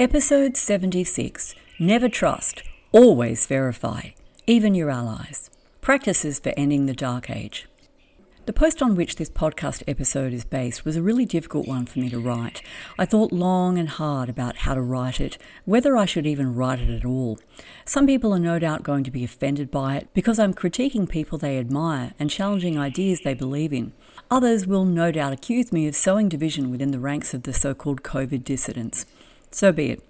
Episode 76 Never trust, always verify, even your allies. Practices for ending the dark age. The post on which this podcast episode is based was a really difficult one for me to write. I thought long and hard about how to write it, whether I should even write it at all. Some people are no doubt going to be offended by it because I'm critiquing people they admire and challenging ideas they believe in. Others will no doubt accuse me of sowing division within the ranks of the so called COVID dissidents. So be it.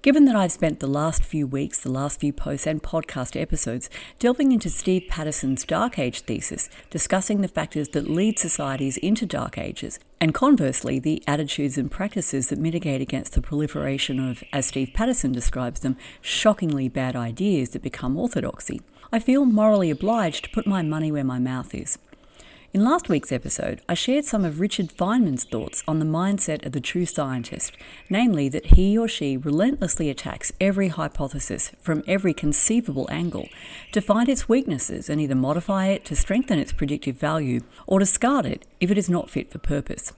Given that I've spent the last few weeks, the last few posts and podcast episodes delving into Steve Patterson's Dark Age thesis, discussing the factors that lead societies into dark ages, and conversely, the attitudes and practices that mitigate against the proliferation of, as Steve Patterson describes them, shockingly bad ideas that become orthodoxy, I feel morally obliged to put my money where my mouth is. In last week's episode, I shared some of Richard Feynman's thoughts on the mindset of the true scientist, namely that he or she relentlessly attacks every hypothesis from every conceivable angle to find its weaknesses and either modify it to strengthen its predictive value or discard it if it is not fit for purpose.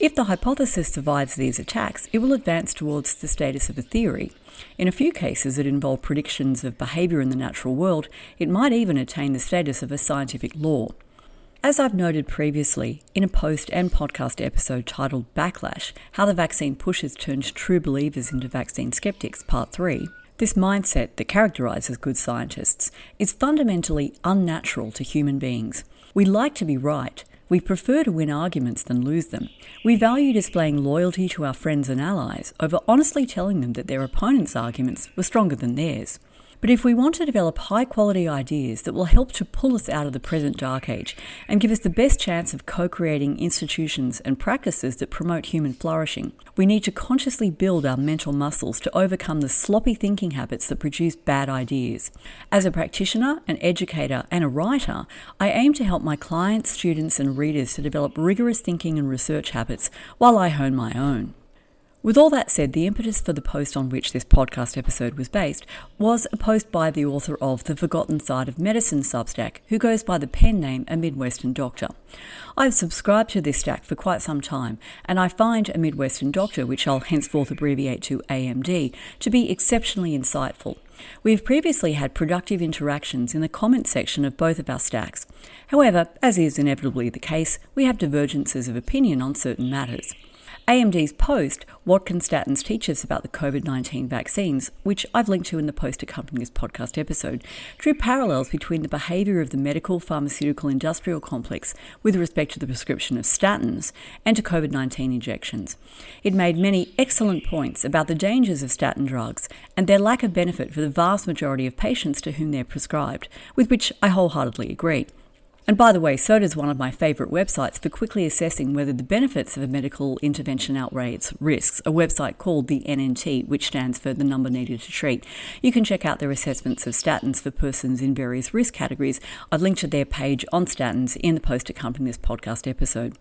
If the hypothesis survives these attacks, it will advance towards the status of a theory. In a few cases that involve predictions of behaviour in the natural world, it might even attain the status of a scientific law. As I've noted previously in a post and podcast episode titled Backlash How the Vaccine Pushers Turned True Believers into Vaccine Skeptics, Part 3, this mindset that characterizes good scientists is fundamentally unnatural to human beings. We like to be right. We prefer to win arguments than lose them. We value displaying loyalty to our friends and allies over honestly telling them that their opponent's arguments were stronger than theirs. But if we want to develop high quality ideas that will help to pull us out of the present dark age and give us the best chance of co creating institutions and practices that promote human flourishing, we need to consciously build our mental muscles to overcome the sloppy thinking habits that produce bad ideas. As a practitioner, an educator, and a writer, I aim to help my clients, students, and readers to develop rigorous thinking and research habits while I hone my own. With all that said, the impetus for the post on which this podcast episode was based was a post by the author of The Forgotten Side of Medicine Substack, who goes by the pen name A Midwestern Doctor. I've subscribed to this stack for quite some time, and I find A Midwestern Doctor, which I'll henceforth abbreviate to AMD, to be exceptionally insightful. We have previously had productive interactions in the comment section of both of our stacks. However, as is inevitably the case, we have divergences of opinion on certain matters. AMD's post, What Can Statins Teach Us About the COVID 19 Vaccines, which I've linked to in the post accompanying this podcast episode, drew parallels between the behaviour of the medical pharmaceutical industrial complex with respect to the prescription of statins and to COVID 19 injections. It made many excellent points about the dangers of statin drugs and their lack of benefit for the vast majority of patients to whom they're prescribed, with which I wholeheartedly agree. And by the way, so does one of my favourite websites for quickly assessing whether the benefits of a medical intervention outweigh its risks, a website called the NNT, which stands for the number needed to treat. You can check out their assessments of statins for persons in various risk categories. I've linked to their page on statins in the post accompanying this podcast episode.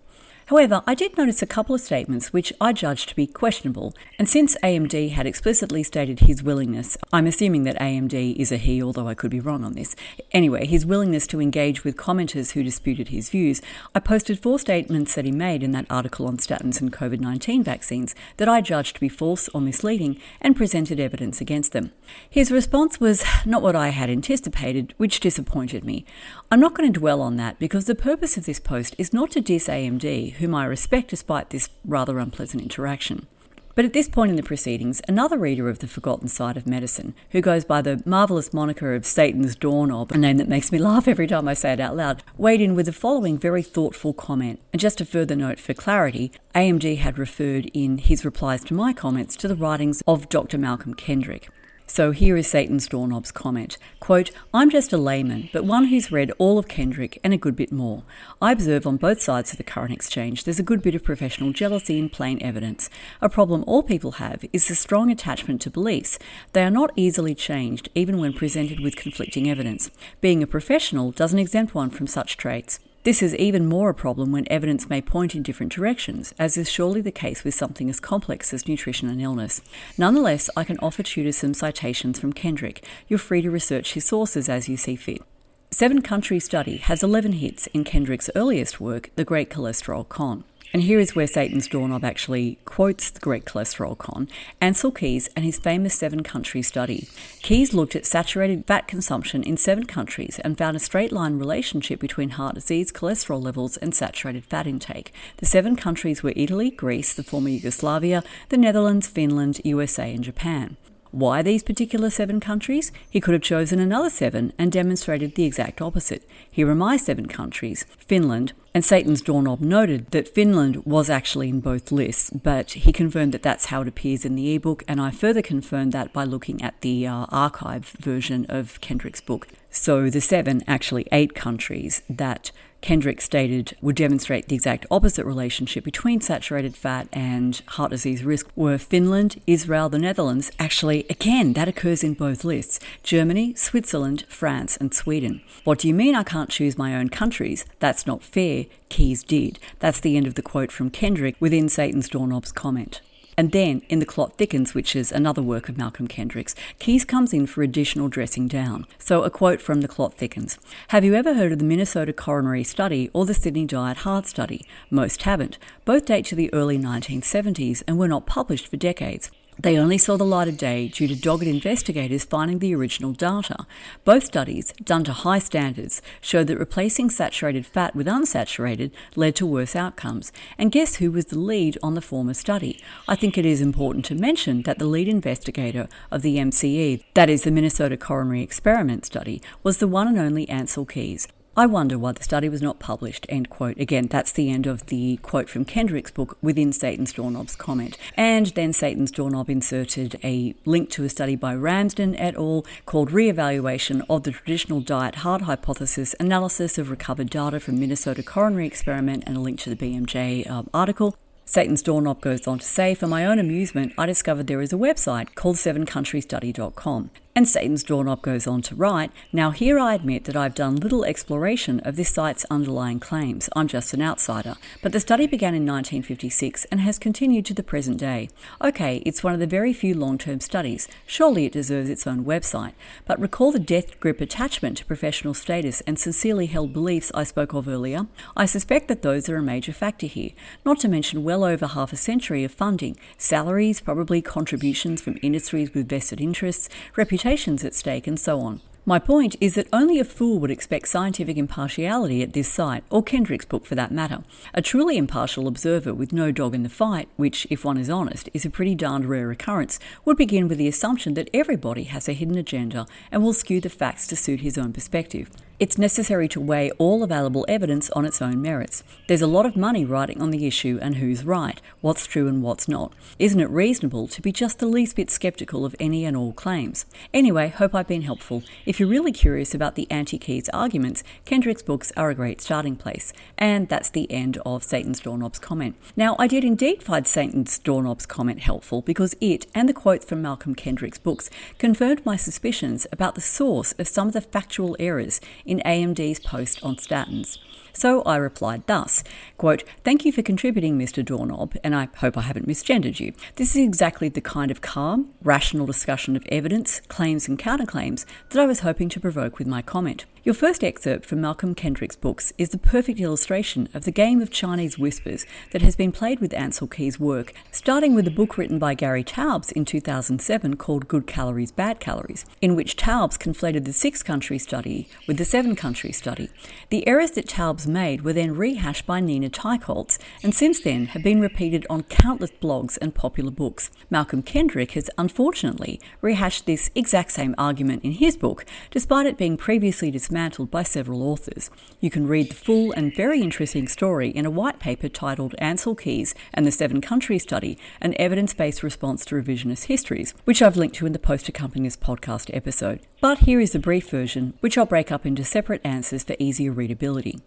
However, I did notice a couple of statements which I judged to be questionable, and since AMD had explicitly stated his willingness, I'm assuming that AMD is a he, although I could be wrong on this. Anyway, his willingness to engage with commenters who disputed his views, I posted four statements that he made in that article on statins and COVID 19 vaccines that I judged to be false or misleading and presented evidence against them. His response was not what I had anticipated, which disappointed me. I'm not going to dwell on that because the purpose of this post is not to diss AMD, whom I respect despite this rather unpleasant interaction. But at this point in the proceedings, another reader of The Forgotten Side of Medicine, who goes by the marvellous moniker of Satan's Doorknob, a name that makes me laugh every time I say it out loud, weighed in with the following very thoughtful comment. And just a further note for clarity, AMD had referred in his replies to my comments to the writings of Dr. Malcolm Kendrick. So here is Satan's Doorknob's comment. Quote, I'm just a layman, but one who's read all of Kendrick and a good bit more. I observe on both sides of the current exchange there's a good bit of professional jealousy in plain evidence. A problem all people have is the strong attachment to beliefs. They are not easily changed, even when presented with conflicting evidence. Being a professional doesn't exempt one from such traits. This is even more a problem when evidence may point in different directions, as is surely the case with something as complex as nutrition and illness. Nonetheless, I can offer tutors some citations from Kendrick. You're free to research his sources as you see fit. Seven Country Study has 11 hits in Kendrick's earliest work, The Great Cholesterol Con. And here is where Satan's doorknob actually quotes the Great Cholesterol Con, Ancel Keys, and his famous seven country study. Keys looked at saturated fat consumption in seven countries and found a straight line relationship between heart disease, cholesterol levels, and saturated fat intake. The seven countries were Italy, Greece, the former Yugoslavia, the Netherlands, Finland, USA, and Japan. Why these particular seven countries? He could have chosen another seven and demonstrated the exact opposite. Here are my seven countries Finland, and Satan's doorknob noted that Finland was actually in both lists, but he confirmed that that's how it appears in the ebook, and I further confirmed that by looking at the uh, archive version of Kendrick's book. So the seven, actually eight countries that Kendrick stated would demonstrate the exact opposite relationship between saturated fat and heart disease risk were Finland, Israel, the Netherlands. Actually, again, that occurs in both lists Germany, Switzerland, France, and Sweden. What do you mean I can't choose my own countries? That's not fair. Keys did. That's the end of the quote from Kendrick within Satan's Doorknob's comment. And then, in The Clot Thickens, which is another work of Malcolm Kendrick's, Keys comes in for additional dressing down. So, a quote from The Clot Thickens Have you ever heard of the Minnesota Coronary Study or the Sydney Diet Heart Study? Most haven't. Both date to the early 1970s and were not published for decades. They only saw the light of day due to dogged investigators finding the original data. Both studies, done to high standards, showed that replacing saturated fat with unsaturated led to worse outcomes. And guess who was the lead on the former study? I think it is important to mention that the lead investigator of the MCE, that is the Minnesota Coronary Experiment Study, was the one and only Ancel Keys. I wonder why the study was not published. End quote. Again, that's the end of the quote from Kendrick's book within Satan's Doorknob's comment. And then Satan's Doorknob inserted a link to a study by Ramsden et al. called Re-evaluation of the Traditional Diet Heart Hypothesis Analysis of Recovered Data from Minnesota Coronary Experiment and a link to the BMJ um, article. Satan's Doorknob goes on to say, For my own amusement, I discovered there is a website called sevencountrystudy.com. And Satan's Doorknob goes on to write, Now here I admit that I've done little exploration of this site's underlying claims. I'm just an outsider. But the study began in 1956 and has continued to the present day. Okay, it's one of the very few long term studies. Surely it deserves its own website. But recall the death grip attachment to professional status and sincerely held beliefs I spoke of earlier? I suspect that those are a major factor here, not to mention well over half a century of funding, salaries, probably contributions from industries with vested interests, reputations reputations at stake, and so on. My point is that only a fool would expect scientific impartiality at this site, or Kendrick's book for that matter. A truly impartial observer with no dog in the fight, which, if one is honest, is a pretty darned rare occurrence, would begin with the assumption that everybody has a hidden agenda and will skew the facts to suit his own perspective. It's necessary to weigh all available evidence on its own merits. There's a lot of money riding on the issue and who's right, what's true and what's not. Isn't it reasonable to be just the least bit skeptical of any and all claims? Anyway, hope I've been helpful. If you're really curious about the anti Keys arguments, Kendrick's books are a great starting place. And that's the end of Satan's Doorknob's comment. Now, I did indeed find Satan's Doorknob's comment helpful because it and the quotes from Malcolm Kendrick's books confirmed my suspicions about the source of some of the factual errors in AMD's post on statins. So I replied thus, quote, Thank you for contributing, Mr. Doorknob, and I hope I haven't misgendered you. This is exactly the kind of calm, rational discussion of evidence, claims and counterclaims that I was hoping to provoke with my comment. Your first excerpt from Malcolm Kendrick's books is the perfect illustration of the game of Chinese whispers that has been played with Ancel Keys' work, starting with a book written by Gary Taubes in 2007 called Good Calories, Bad Calories, in which Taubes conflated the six country study with the seven country study. The errors that Taubes made were then rehashed by Nina Teicholz and since then have been repeated on countless blogs and popular books. Malcolm Kendrick has unfortunately rehashed this exact same argument in his book, despite it being previously dismantled by several authors. You can read the full and very interesting story in a white paper titled Ancel Keys and the Seven Country Study An Evidence Based Response to Revisionist Histories, which I've linked to in the post accompanying this podcast episode. But here is the brief version, which I'll break up into separate answers for easier readability.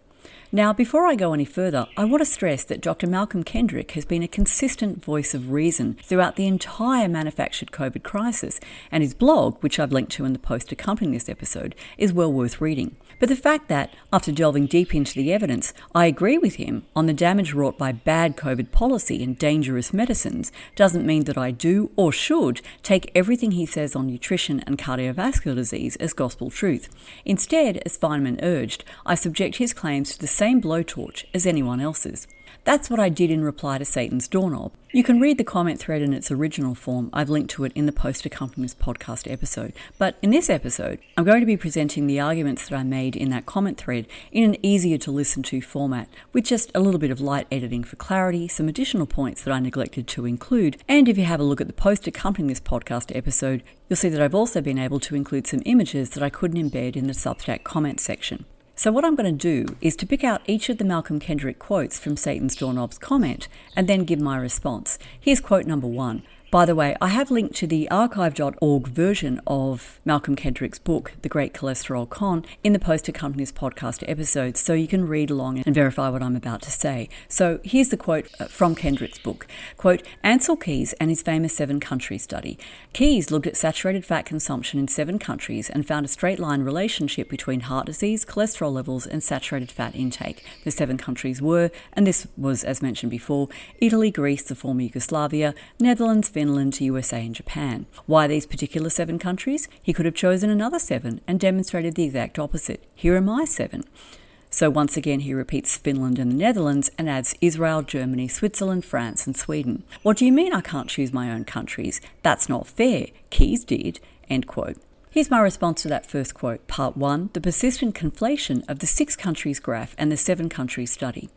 Now, before I go any further, I want to stress that Dr. Malcolm Kendrick has been a consistent voice of reason throughout the entire manufactured COVID crisis, and his blog, which I've linked to in the post accompanying this episode, is well worth reading. But the fact that, after delving deep into the evidence, I agree with him on the damage wrought by bad COVID policy and dangerous medicines doesn't mean that I do or should take everything he says on nutrition and cardiovascular disease as gospel truth. Instead, as Feynman urged, I subject his claims the same blowtorch as anyone else's. That's what I did in reply to Satan's doorknob. You can read the comment thread in its original form. I've linked to it in the post accompanying this podcast episode. But in this episode, I'm going to be presenting the arguments that I made in that comment thread in an easier to listen to format, with just a little bit of light editing for clarity, some additional points that I neglected to include, and if you have a look at the post accompanying this podcast episode, you'll see that I've also been able to include some images that I couldn't embed in the Substack comment section. So, what I'm going to do is to pick out each of the Malcolm Kendrick quotes from Satan's Doorknob's comment and then give my response. Here's quote number one by the way, I have linked to the archive.org version of Malcolm Kendrick's book, The Great Cholesterol Con, in the post accompanying this podcast episode, so you can read along and verify what I'm about to say. So here's the quote uh, from Kendrick's book. Quote, Ancel Keys and his famous seven country study. Keys looked at saturated fat consumption in seven countries and found a straight line relationship between heart disease, cholesterol levels, and saturated fat intake. The seven countries were, and this was as mentioned before, Italy, Greece, the former Yugoslavia, Netherlands, Finland, Finland to USA and Japan. Why these particular seven countries? He could have chosen another seven and demonstrated the exact opposite. Here are my seven. So once again, he repeats Finland and the Netherlands and adds Israel, Germany, Switzerland, France, and Sweden. What do you mean I can't choose my own countries? That's not fair. Keys did. End quote. Here's my response to that first quote. Part 1 The persistent conflation of the six countries graph and the seven countries study.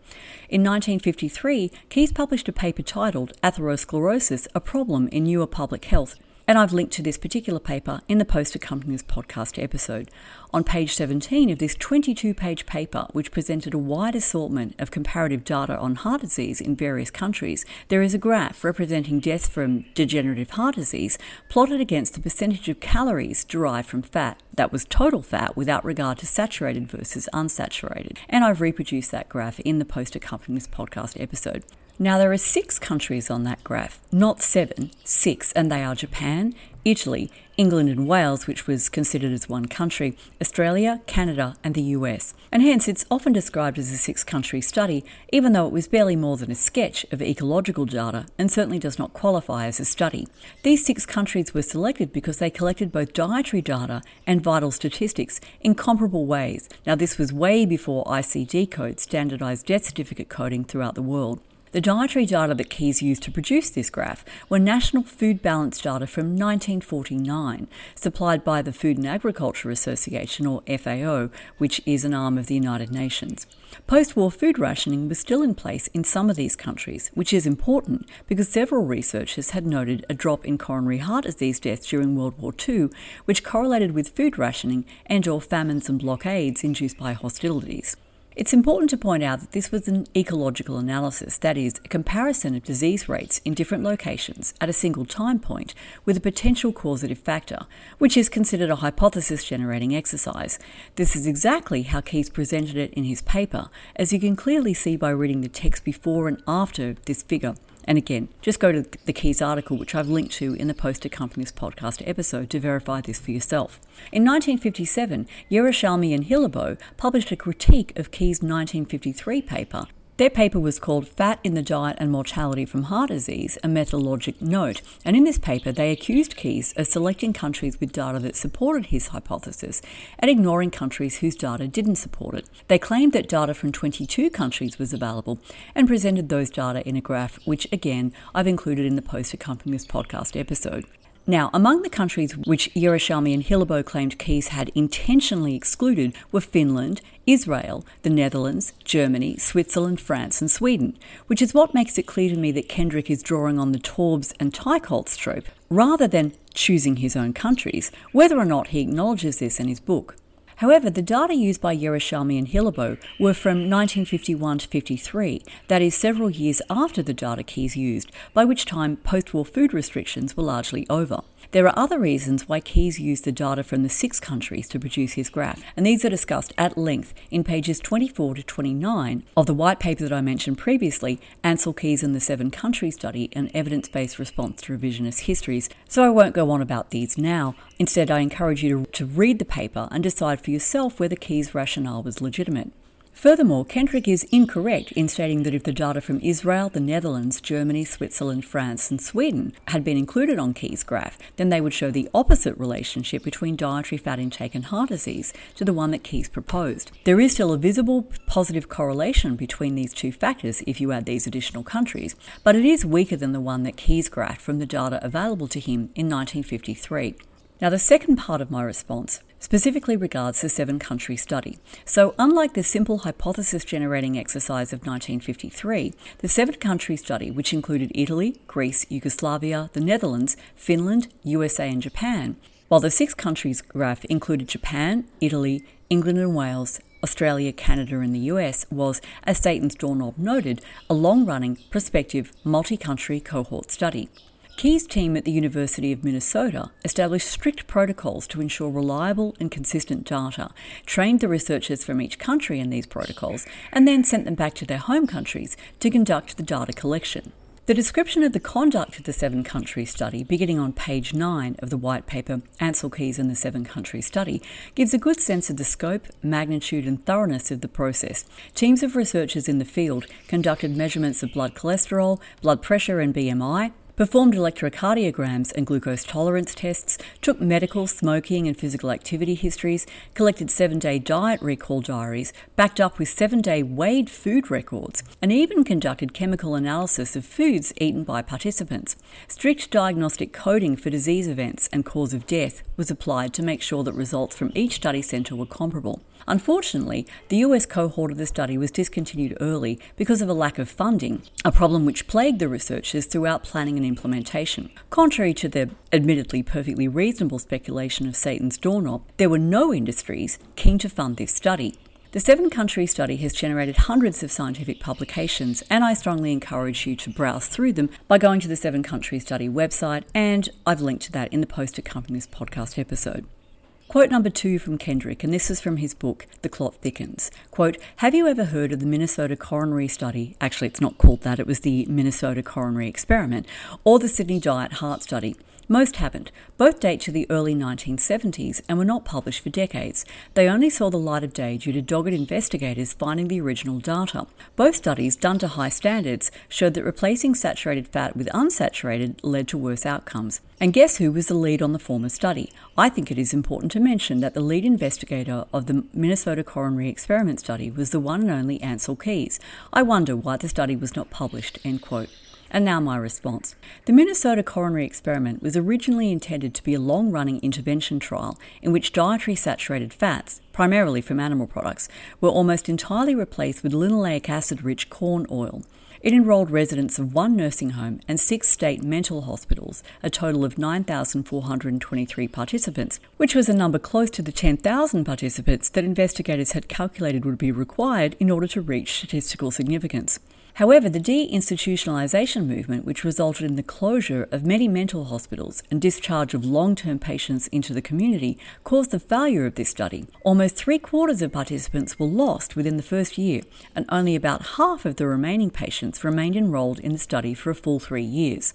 In 1953, Keys published a paper titled Atherosclerosis A Problem in Newer Public Health and I've linked to this particular paper in the post accompanying this podcast episode. On page 17 of this 22 page paper, which presented a wide assortment of comparative data on heart disease in various countries, there is a graph representing deaths from degenerative heart disease plotted against the percentage of calories derived from fat. That was total fat without regard to saturated versus unsaturated. And I've reproduced that graph in the post accompanying this podcast episode. Now, there are six countries on that graph, not seven, six, and they are Japan, Italy, England and Wales, which was considered as one country, Australia, Canada, and the US. And hence, it's often described as a six country study, even though it was barely more than a sketch of ecological data and certainly does not qualify as a study. These six countries were selected because they collected both dietary data and vital statistics in comparable ways. Now, this was way before ICD codes standardized death certificate coding throughout the world. The dietary data that Keys used to produce this graph were national food balance data from 1949, supplied by the Food and Agriculture Association, or FAO, which is an arm of the United Nations. Post war food rationing was still in place in some of these countries, which is important because several researchers had noted a drop in coronary heart disease deaths during World War II, which correlated with food rationing and or famines and blockades induced by hostilities. It's important to point out that this was an ecological analysis, that is, a comparison of disease rates in different locations at a single time point with a potential causative factor, which is considered a hypothesis generating exercise. This is exactly how Keys presented it in his paper, as you can clearly see by reading the text before and after this figure. And again, just go to the Keys article, which I've linked to in the post accompanying this podcast episode to verify this for yourself. In 1957, Yerushalmy and Hilleboe published a critique of Keys' 1953 paper their paper was called Fat in the Diet and Mortality from Heart Disease, a methodologic note, and in this paper they accused Keys of selecting countries with data that supported his hypothesis and ignoring countries whose data didn't support it. They claimed that data from 22 countries was available and presented those data in a graph, which again I've included in the post accompanying this podcast episode. Now, among the countries which Yerushalmy and Hilleboe claimed Keys had intentionally excluded were Finland, Israel, the Netherlands, Germany, Switzerland, France, and Sweden, which is what makes it clear to me that Kendrick is drawing on the Taubes and Teicholz trope rather than choosing his own countries, whether or not he acknowledges this in his book. However, the data used by Yerushalmy and Hilleboe were from 1951 to 53, that is, several years after the data Keys used, by which time post war food restrictions were largely over. There are other reasons why Keys used the data from the six countries to produce his graph, and these are discussed at length in pages 24 to 29 of the white paper that I mentioned previously, Ancel Keys and the Seven Country Study, an evidence based response to revisionist histories, so I won't go on about these now. Instead, I encourage you to, to read the paper and decide for yourself whether Keys' rationale was legitimate. Furthermore, Kendrick is incorrect in stating that if the data from Israel, the Netherlands, Germany, Switzerland, France, and Sweden had been included on Keys' graph, then they would show the opposite relationship between dietary fat intake and heart disease to the one that Keys proposed. There is still a visible positive correlation between these two factors if you add these additional countries, but it is weaker than the one that Keys graphed from the data available to him in 1953. Now, the second part of my response specifically regards the seven country study. So, unlike the simple hypothesis generating exercise of 1953, the seven country study, which included Italy, Greece, Yugoslavia, the Netherlands, Finland, USA, and Japan, while the six countries graph included Japan, Italy, England and Wales, Australia, Canada, and the US, was, as Satan's Doorknob noted, a long running, prospective, multi country cohort study. Keys' team at the University of Minnesota established strict protocols to ensure reliable and consistent data, trained the researchers from each country in these protocols, and then sent them back to their home countries to conduct the data collection. The description of the conduct of the seven country study, beginning on page 9 of the white paper Ancel Keys and the Seven Country Study, gives a good sense of the scope, magnitude, and thoroughness of the process. Teams of researchers in the field conducted measurements of blood cholesterol, blood pressure, and BMI, performed electrocardiograms and glucose tolerance tests, took medical, smoking, and physical activity histories, collected seven day diet recall diaries, backed up with seven day weighed food records, and even conducted chemical analysis of foods eaten by participants. Strict diagnostic coding for disease events and cause of death was applied to make sure that results from each study centre were comparable. Unfortunately, the US cohort of the study was discontinued early because of a lack of funding, a problem which plagued the researchers throughout planning and implementation. Contrary to the admittedly perfectly reasonable speculation of Satan's doorknob, there were no industries keen to fund this study. The seven country study has generated hundreds of scientific publications, and I strongly encourage you to browse through them by going to the seven country study website, and I've linked to that in the post accompanying this podcast episode. Quote number two from Kendrick, and this is from his book, The Clot Thickens. Quote, Have you ever heard of the Minnesota coronary study? Actually, it's not called that, it was the Minnesota coronary experiment, or the Sydney Diet Heart Study. Most haven't. Both date to the early 1970s and were not published for decades. They only saw the light of day due to dogged investigators finding the original data. Both studies, done to high standards, showed that replacing saturated fat with unsaturated led to worse outcomes. And guess who was the lead on the former study? I think it is important to mention that the lead investigator of the Minnesota Coronary Experiment Study was the one and only Ancel Keys. I wonder why the study was not published. End quote. And now my response. The Minnesota coronary experiment was originally intended to be a long running intervention trial in which dietary saturated fats, primarily from animal products, were almost entirely replaced with linoleic acid rich corn oil. It enrolled residents of one nursing home and six state mental hospitals, a total of 9,423 participants, which was a number close to the 10,000 participants that investigators had calculated would be required in order to reach statistical significance. However, the deinstitutionalisation movement, which resulted in the closure of many mental hospitals and discharge of long term patients into the community, caused the failure of this study. Almost three quarters of participants were lost within the first year, and only about half of the remaining patients remained enrolled in the study for a full three years.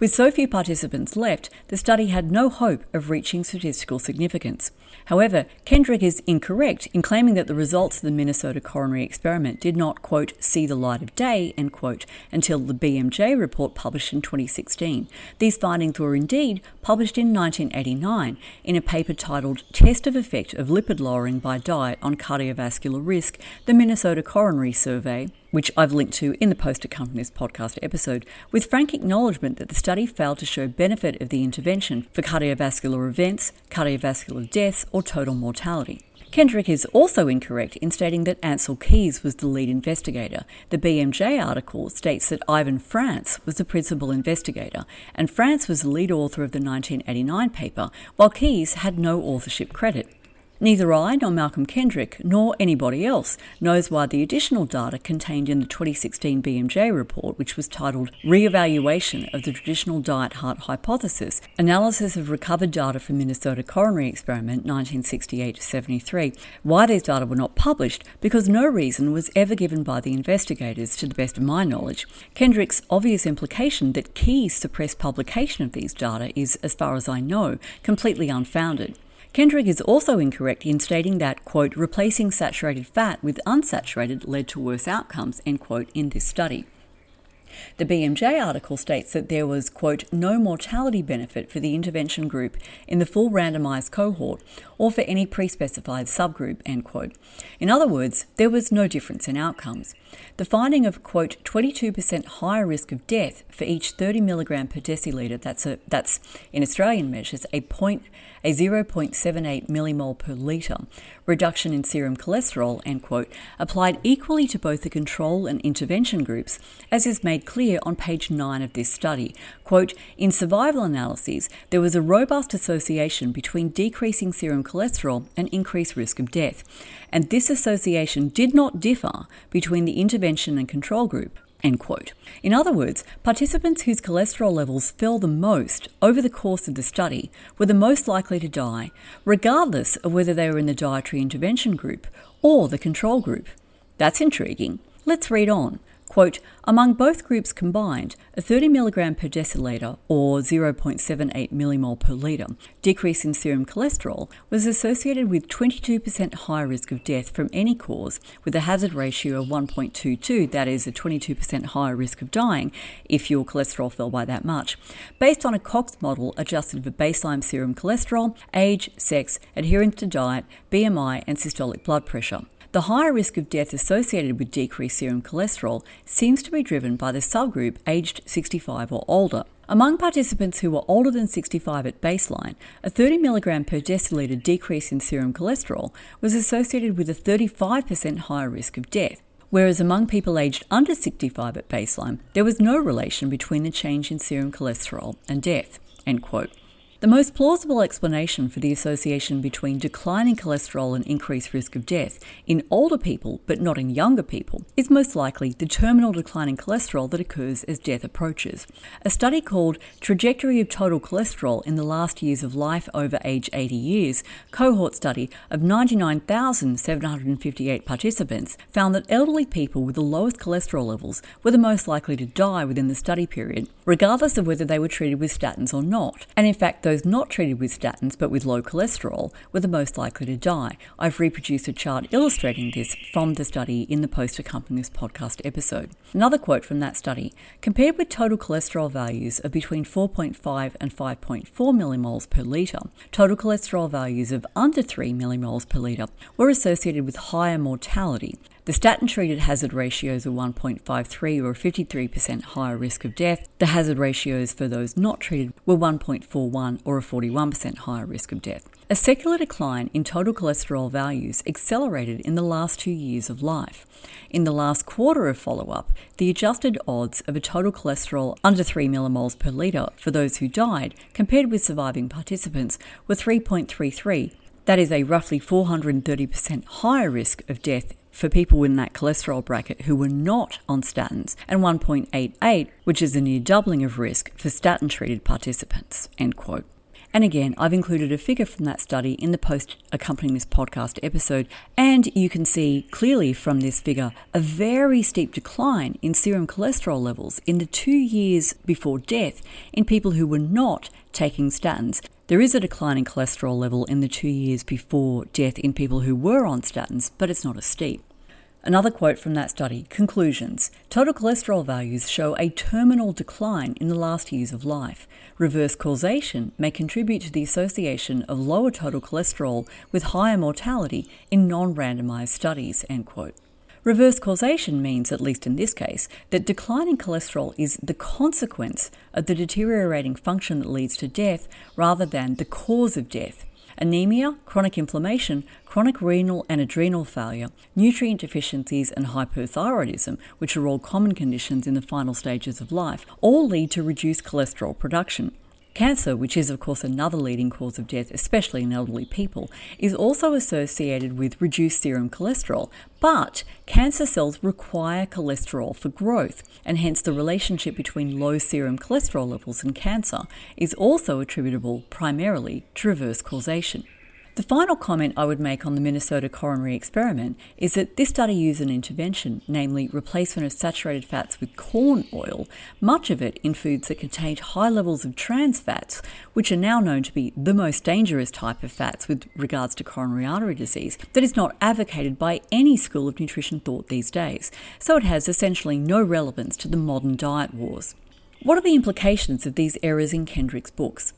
With so few participants left, the study had no hope of reaching statistical significance. However, Kendrick is incorrect in claiming that the results of the Minnesota coronary experiment did not, quote, see the light of day end quote, until the BMJ report published in 2016. These findings were indeed published in 1989 in a paper titled Test of Effect of Lipid Lowering by Diet on Cardiovascular Risk, the Minnesota Coronary Survey, which I've linked to in the post accompanying this podcast episode, with frank acknowledgement that the study failed to show benefit of the intervention for cardiovascular events, cardiovascular deaths, or total mortality. Kendrick is also incorrect in stating that Ancel Keys was the lead investigator. The BMJ article states that Ivan Frantz was the principal investigator, and Frantz was the lead author of the 1989 paper, while Keys had no authorship credit. Neither I nor Malcolm Kendrick nor anybody else knows why the additional data contained in the 2016 BMJ report, which was titled Re-evaluation of the Traditional Diet Heart Hypothesis, Analysis of Recovered Data from Minnesota Coronary Experiment 1968-73, why these data were not published because no reason was ever given by the investigators to the best of my knowledge. Kendrick's obvious implication that Keys suppressed publication of these data is, as far as I know, completely unfounded. Kendrick is also incorrect in stating that, quote, replacing saturated fat with unsaturated led to worse outcomes, end quote, in this study. The BMJ article states that there was, quote, no mortality benefit for the intervention group in the full randomized cohort or for any pre specified subgroup, end quote. In other words, there was no difference in outcomes. The finding of, quote, 22% higher risk of death for each 30 milligram per deciliter, that's, a, that's in Australian measures, a point a 0.78 millimole per litre reduction in serum cholesterol, end quote, applied equally to both the control and intervention groups, as is made clear on page 9 of this study. Quote, in survival analyses, there was a robust association between decreasing serum cholesterol and increased risk of death, and this association did not differ between the intervention and control group. End quote. In other words, participants whose cholesterol levels fell the most over the course of the study were the most likely to die, regardless of whether they were in the dietary intervention group or the control group. That's intriguing. Let's read on. Quote, among both groups combined, a 30 mg per deciliter or 0.78 millimole per litre decrease in serum cholesterol was associated with 22% higher risk of death from any cause, with a hazard ratio of 1.22, that is, a 22% higher risk of dying if your cholesterol fell by that much, based on a Cox model adjusted for baseline serum cholesterol, age, sex, adherence to diet, BMI, and systolic blood pressure. The higher risk of death associated with decreased serum cholesterol seems to be driven by the subgroup aged 65 or older. Among participants who were older than 65 at baseline, a 30 mg per deciliter decrease in serum cholesterol was associated with a 35% higher risk of death. Whereas among people aged under 65 at baseline, there was no relation between the change in serum cholesterol and death. End quote. The most plausible explanation for the association between declining cholesterol and increased risk of death in older people but not in younger people is most likely the terminal decline in cholesterol that occurs as death approaches. A study called Trajectory of Total Cholesterol in the Last Years of Life Over Age 80 Years, cohort study of 99,758 participants, found that elderly people with the lowest cholesterol levels were the most likely to die within the study period, regardless of whether they were treated with statins or not. And in fact, those those not treated with statins but with low cholesterol were the most likely to die. I've reproduced a chart illustrating this from the study in the post accompanying this podcast episode. Another quote from that study compared with total cholesterol values of between 4.5 and 5.4 millimoles per litre, total cholesterol values of under 3 millimoles per litre were associated with higher mortality, the statin treated hazard ratios are 1.53 or a 53% higher risk of death. The hazard ratios for those not treated were 1.41 or a 41% higher risk of death. A secular decline in total cholesterol values accelerated in the last two years of life. In the last quarter of follow up, the adjusted odds of a total cholesterol under 3 millimoles per litre for those who died compared with surviving participants were 3.33. That is a roughly 430% higher risk of death for people in that cholesterol bracket who were not on statins, and 1.88, which is a near doubling of risk for statin treated participants. End quote. And again, I've included a figure from that study in the post accompanying this podcast episode, and you can see clearly from this figure a very steep decline in serum cholesterol levels in the two years before death in people who were not taking statins. There is a decline in cholesterol level in the two years before death in people who were on statins, but it's not as steep. Another quote from that study conclusions Total cholesterol values show a terminal decline in the last years of life. Reverse causation may contribute to the association of lower total cholesterol with higher mortality in non randomized studies. End quote. Reverse causation means, at least in this case, that declining cholesterol is the consequence of the deteriorating function that leads to death rather than the cause of death. Anemia, chronic inflammation, chronic renal and adrenal failure, nutrient deficiencies, and hypothyroidism, which are all common conditions in the final stages of life, all lead to reduced cholesterol production. Cancer, which is of course another leading cause of death, especially in elderly people, is also associated with reduced serum cholesterol. But cancer cells require cholesterol for growth, and hence the relationship between low serum cholesterol levels and cancer is also attributable primarily to reverse causation. The final comment I would make on the Minnesota coronary experiment is that this study used an intervention, namely replacement of saturated fats with corn oil, much of it in foods that contained high levels of trans fats, which are now known to be the most dangerous type of fats with regards to coronary artery disease, that is not advocated by any school of nutrition thought these days. So it has essentially no relevance to the modern diet wars. What are the implications of these errors in Kendrick's books?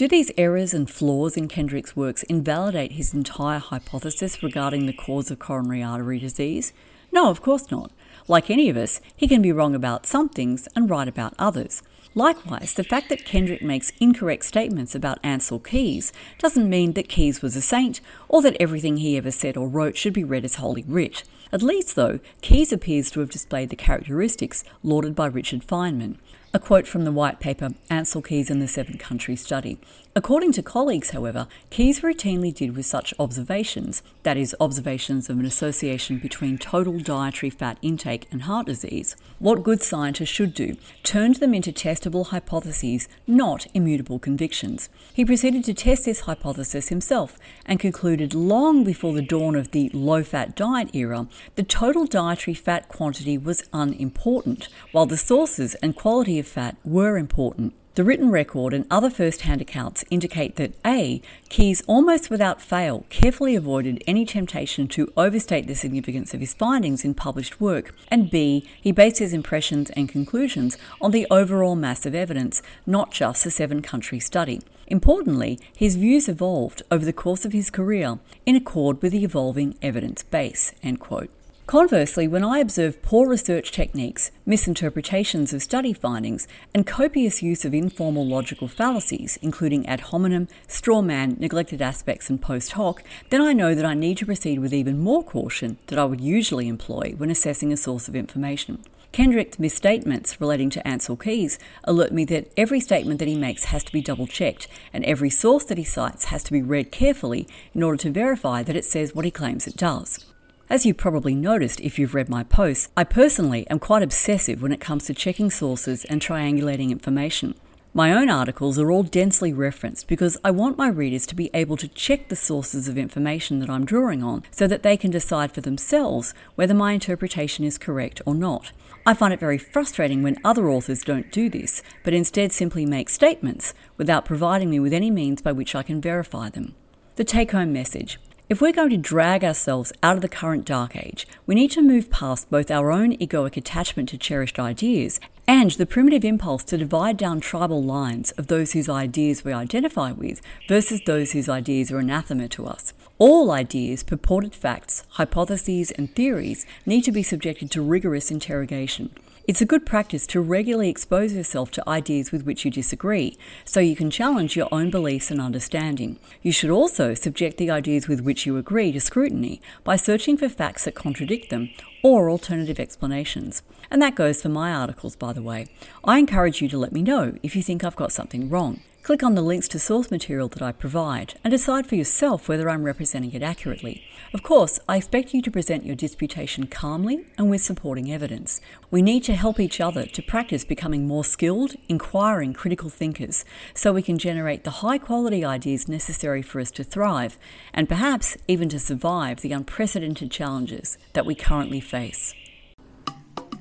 Do these errors and flaws in Kendrick's works invalidate his entire hypothesis regarding the cause of coronary artery disease? No, of course not. Like any of us, he can be wrong about some things and right about others. Likewise, the fact that Kendrick makes incorrect statements about Ancel Keys doesn't mean that Keys was a saint or that everything he ever said or wrote should be read as Holy Writ. At least, though, Keys appears to have displayed the characteristics lauded by Richard Feynman. A quote from the white paper, Ancel Keys and the Seven Country Study. According to colleagues, however, Keys routinely did with such observations, that is, observations of an association between total dietary fat intake and heart disease, what good scientists should do, turned them into testable hypotheses, not immutable convictions. He proceeded to test this hypothesis himself and concluded long before the dawn of the low fat diet era, the total dietary fat quantity was unimportant, while the sources and quality of fat were important. The written record and other first hand accounts indicate that A. Keys almost without fail carefully avoided any temptation to overstate the significance of his findings in published work, and B. He based his impressions and conclusions on the overall mass of evidence, not just the seven country study. Importantly, his views evolved over the course of his career in accord with the evolving evidence base. End quote. Conversely, when I observe poor research techniques, misinterpretations of study findings, and copious use of informal logical fallacies, including ad hominem, straw man, neglected aspects, and post hoc, then I know that I need to proceed with even more caution that I would usually employ when assessing a source of information. Kendrick's misstatements relating to Ancel Keys alert me that every statement that he makes has to be double checked, and every source that he cites has to be read carefully in order to verify that it says what he claims it does. As you probably noticed if you've read my posts, I personally am quite obsessive when it comes to checking sources and triangulating information. My own articles are all densely referenced because I want my readers to be able to check the sources of information that I'm drawing on so that they can decide for themselves whether my interpretation is correct or not. I find it very frustrating when other authors don't do this, but instead simply make statements without providing me with any means by which I can verify them. The take home message if we're going to drag ourselves out of the current dark age, we need to move past both our own egoic attachment to cherished ideas and the primitive impulse to divide down tribal lines of those whose ideas we identify with versus those whose ideas are anathema to us. All ideas, purported facts, hypotheses, and theories need to be subjected to rigorous interrogation. It's a good practice to regularly expose yourself to ideas with which you disagree, so you can challenge your own beliefs and understanding. You should also subject the ideas with which you agree to scrutiny by searching for facts that contradict them or alternative explanations. And that goes for my articles, by the way. I encourage you to let me know if you think I've got something wrong. Click on the links to source material that I provide and decide for yourself whether I'm representing it accurately. Of course, I expect you to present your disputation calmly and with supporting evidence. We need to help each other to practice becoming more skilled, inquiring, critical thinkers so we can generate the high quality ideas necessary for us to thrive and perhaps even to survive the unprecedented challenges that we currently face.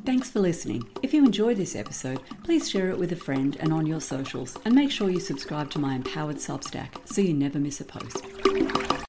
Thanks for listening. If you enjoyed this episode, please share it with a friend and on your socials, and make sure you subscribe to my Empowered Substack so you never miss a post.